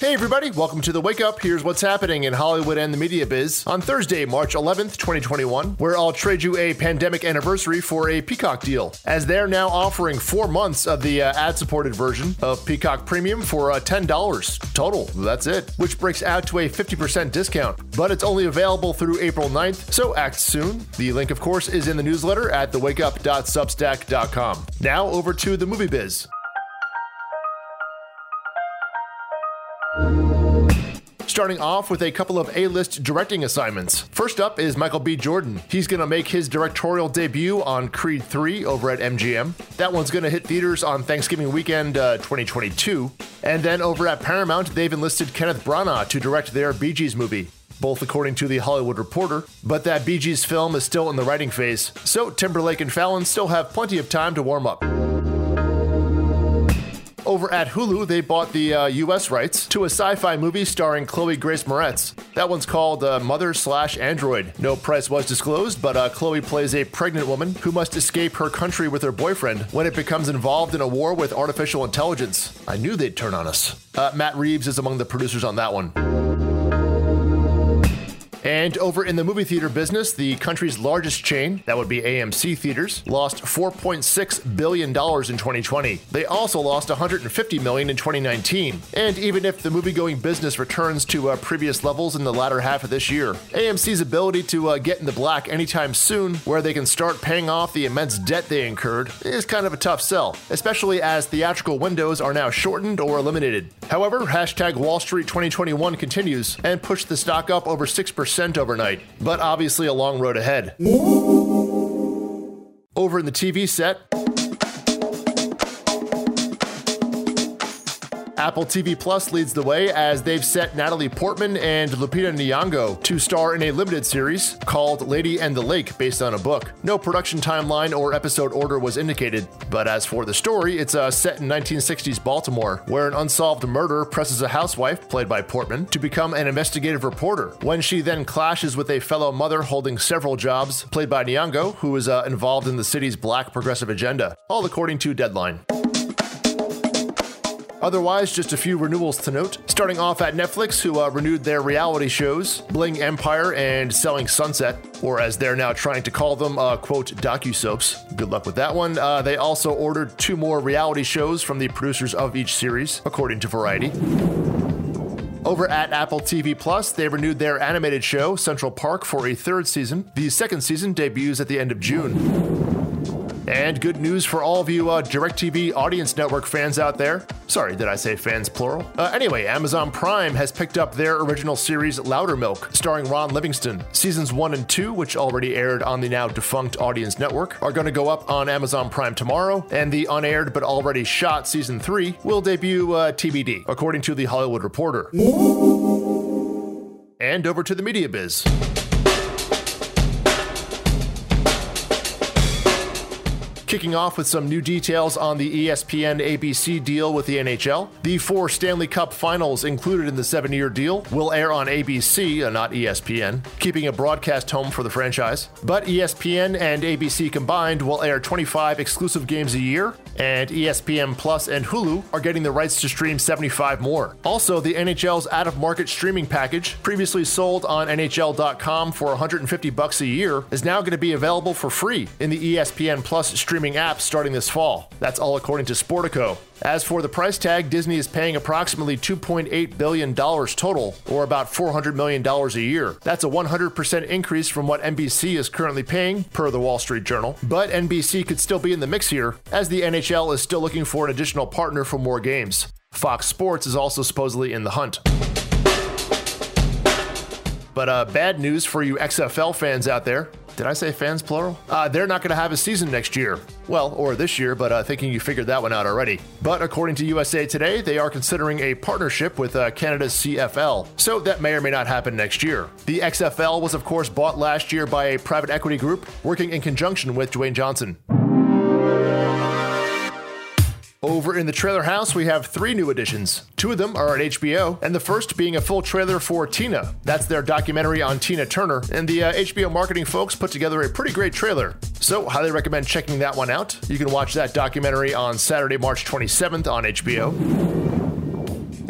Hey, everybody, welcome to the Wake Up. Here's what's happening in Hollywood and the media biz on Thursday, March 11th, 2021, where I'll trade you a pandemic anniversary for a Peacock deal, as they're now offering four months of the uh, ad supported version of Peacock Premium for uh, $10 total. That's it, which breaks out to a 50% discount. But it's only available through April 9th, so act soon. The link, of course, is in the newsletter at thewakeup.substack.com. Now, over to the movie biz. Starting off with a couple of A list directing assignments. First up is Michael B. Jordan. He's going to make his directorial debut on Creed 3 over at MGM. That one's going to hit theaters on Thanksgiving weekend uh, 2022. And then over at Paramount, they've enlisted Kenneth Branagh to direct their Bee Gees movie both according to the Hollywood Reporter. But that Gees film is still in the writing phase, so Timberlake and Fallon still have plenty of time to warm up. Over at Hulu, they bought the uh, U.S. rights to a sci-fi movie starring Chloe Grace Moretz. That one's called uh, Mother Slash Android. No price was disclosed, but uh, Chloe plays a pregnant woman who must escape her country with her boyfriend when it becomes involved in a war with artificial intelligence. I knew they'd turn on us. Uh, Matt Reeves is among the producers on that one. And over in the movie theater business, the country's largest chain, that would be AMC Theaters, lost $4.6 billion in 2020. They also lost 150 million in 2019. And even if the movie-going business returns to uh, previous levels in the latter half of this year, AMC's ability to uh, get in the black anytime soon, where they can start paying off the immense debt they incurred, is kind of a tough sell, especially as theatrical windows are now shortened or eliminated. However, hashtag Wall Street 2021 continues and pushed the stock up over 6% overnight, but obviously a long road ahead. Over in the TV set, Apple TV Plus leads the way as they've set Natalie Portman and Lupita Nyong'o to star in a limited series called Lady in the Lake based on a book. No production timeline or episode order was indicated, but as for the story, it's uh, set in 1960s Baltimore, where an unsolved murder presses a housewife, played by Portman, to become an investigative reporter. When she then clashes with a fellow mother holding several jobs, played by Nyong'o, who is uh, involved in the city's black progressive agenda, all according to Deadline. Otherwise, just a few renewals to note. Starting off at Netflix, who uh, renewed their reality shows, Bling Empire and Selling Sunset, or as they're now trying to call them, uh, quote, docu-soaps. Good luck with that one. Uh, they also ordered two more reality shows from the producers of each series, according to Variety. Over at Apple TV Plus, they renewed their animated show, Central Park, for a third season. The second season debuts at the end of June. And good news for all of you uh, DirecTV Audience Network fans out there. Sorry, did I say fans plural? Uh, anyway, Amazon Prime has picked up their original series Loudermilk, starring Ron Livingston. Seasons 1 and 2, which already aired on the now defunct Audience Network, are going to go up on Amazon Prime tomorrow, and the unaired but already shot Season 3 will debut uh, TBD, according to The Hollywood Reporter. And over to the media biz. Kicking off with some new details on the ESPN ABC deal with the NHL. The four Stanley Cup finals included in the seven year deal will air on ABC, uh, not ESPN, keeping a broadcast home for the franchise. But ESPN and ABC combined will air 25 exclusive games a year, and ESPN Plus and Hulu are getting the rights to stream 75 more. Also, the NHL's out of market streaming package, previously sold on NHL.com for 150 bucks a year, is now going to be available for free in the ESPN Plus streaming streaming apps starting this fall. That's all according to Sportico. As for the price tag, Disney is paying approximately $2.8 billion total, or about $400 million a year. That's a 100% increase from what NBC is currently paying, per the Wall Street Journal. But NBC could still be in the mix here, as the NHL is still looking for an additional partner for more games. Fox Sports is also supposedly in the hunt. But uh, bad news for you XFL fans out there. Did I say fans plural? Uh, they're not going to have a season next year. Well, or this year, but uh, thinking you figured that one out already. But according to USA Today, they are considering a partnership with uh, Canada's CFL, so that may or may not happen next year. The XFL was, of course, bought last year by a private equity group working in conjunction with Dwayne Johnson. Over in the trailer house, we have three new additions. Two of them are at HBO, and the first being a full trailer for Tina. That's their documentary on Tina Turner, and the uh, HBO marketing folks put together a pretty great trailer. So, highly recommend checking that one out. You can watch that documentary on Saturday, March 27th on HBO.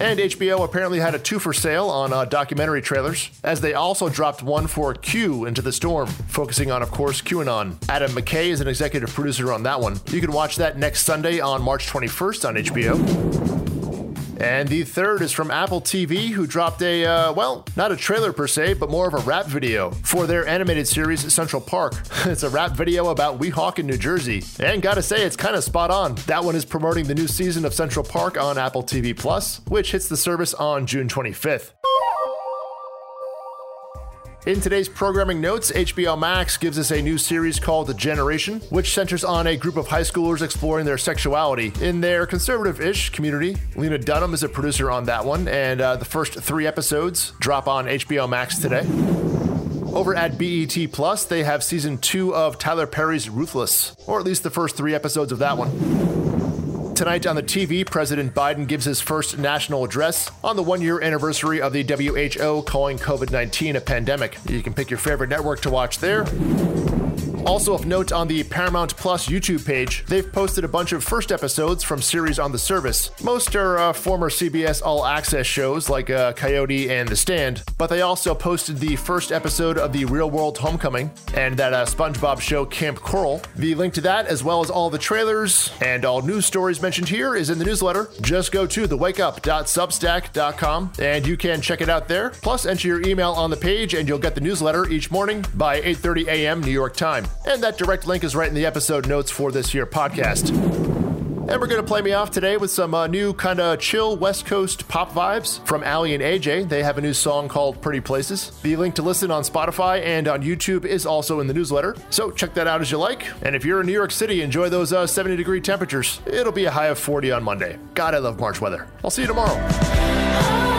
And HBO apparently had a two for sale on uh, documentary trailers, as they also dropped one for Q Into the Storm, focusing on, of course, QAnon. Adam McKay is an executive producer on that one. You can watch that next Sunday on March 21st on HBO. And the third is from Apple TV, who dropped a, uh, well, not a trailer per se, but more of a rap video for their animated series Central Park. it's a rap video about Weehawken, New Jersey. And gotta say, it's kind of spot on. That one is promoting the new season of Central Park on Apple TV Plus, which hits the service on June 25th. In today's programming notes, HBO Max gives us a new series called The Generation, which centers on a group of high schoolers exploring their sexuality in their conservative ish community. Lena Dunham is a producer on that one, and uh, the first three episodes drop on HBO Max today. Over at BET Plus, they have season two of Tyler Perry's Ruthless, or at least the first three episodes of that one. Tonight on the TV, President Biden gives his first national address on the one year anniversary of the WHO calling COVID 19 a pandemic. You can pick your favorite network to watch there. Also, of note on the Paramount Plus YouTube page, they've posted a bunch of first episodes from series on the service. Most are uh, former CBS All Access shows like uh, Coyote and The Stand, but they also posted the first episode of the Real World Homecoming and that uh, SpongeBob show Kamp Koral. The link to that, as well as all the trailers and all news stories mentioned here, is in the newsletter. Just go to thewakeup.substack.com and you can check it out there. Plus, enter your email on the page and you'll get the newsletter each morning by 8:30 a.m. New York time. And that direct link is right in the episode notes for this year podcast. And we're going to play me off today with some uh, new kind of chill West Coast pop vibes from Aly and AJ. They have a new song called Pretty Places. The link to listen on Spotify and on YouTube is also in the newsletter. So check that out as you like. And if you're in New York City, enjoy those uh, 70 degree temperatures. It'll be a high of 40 on Monday. God, I love March weather. I'll see you tomorrow.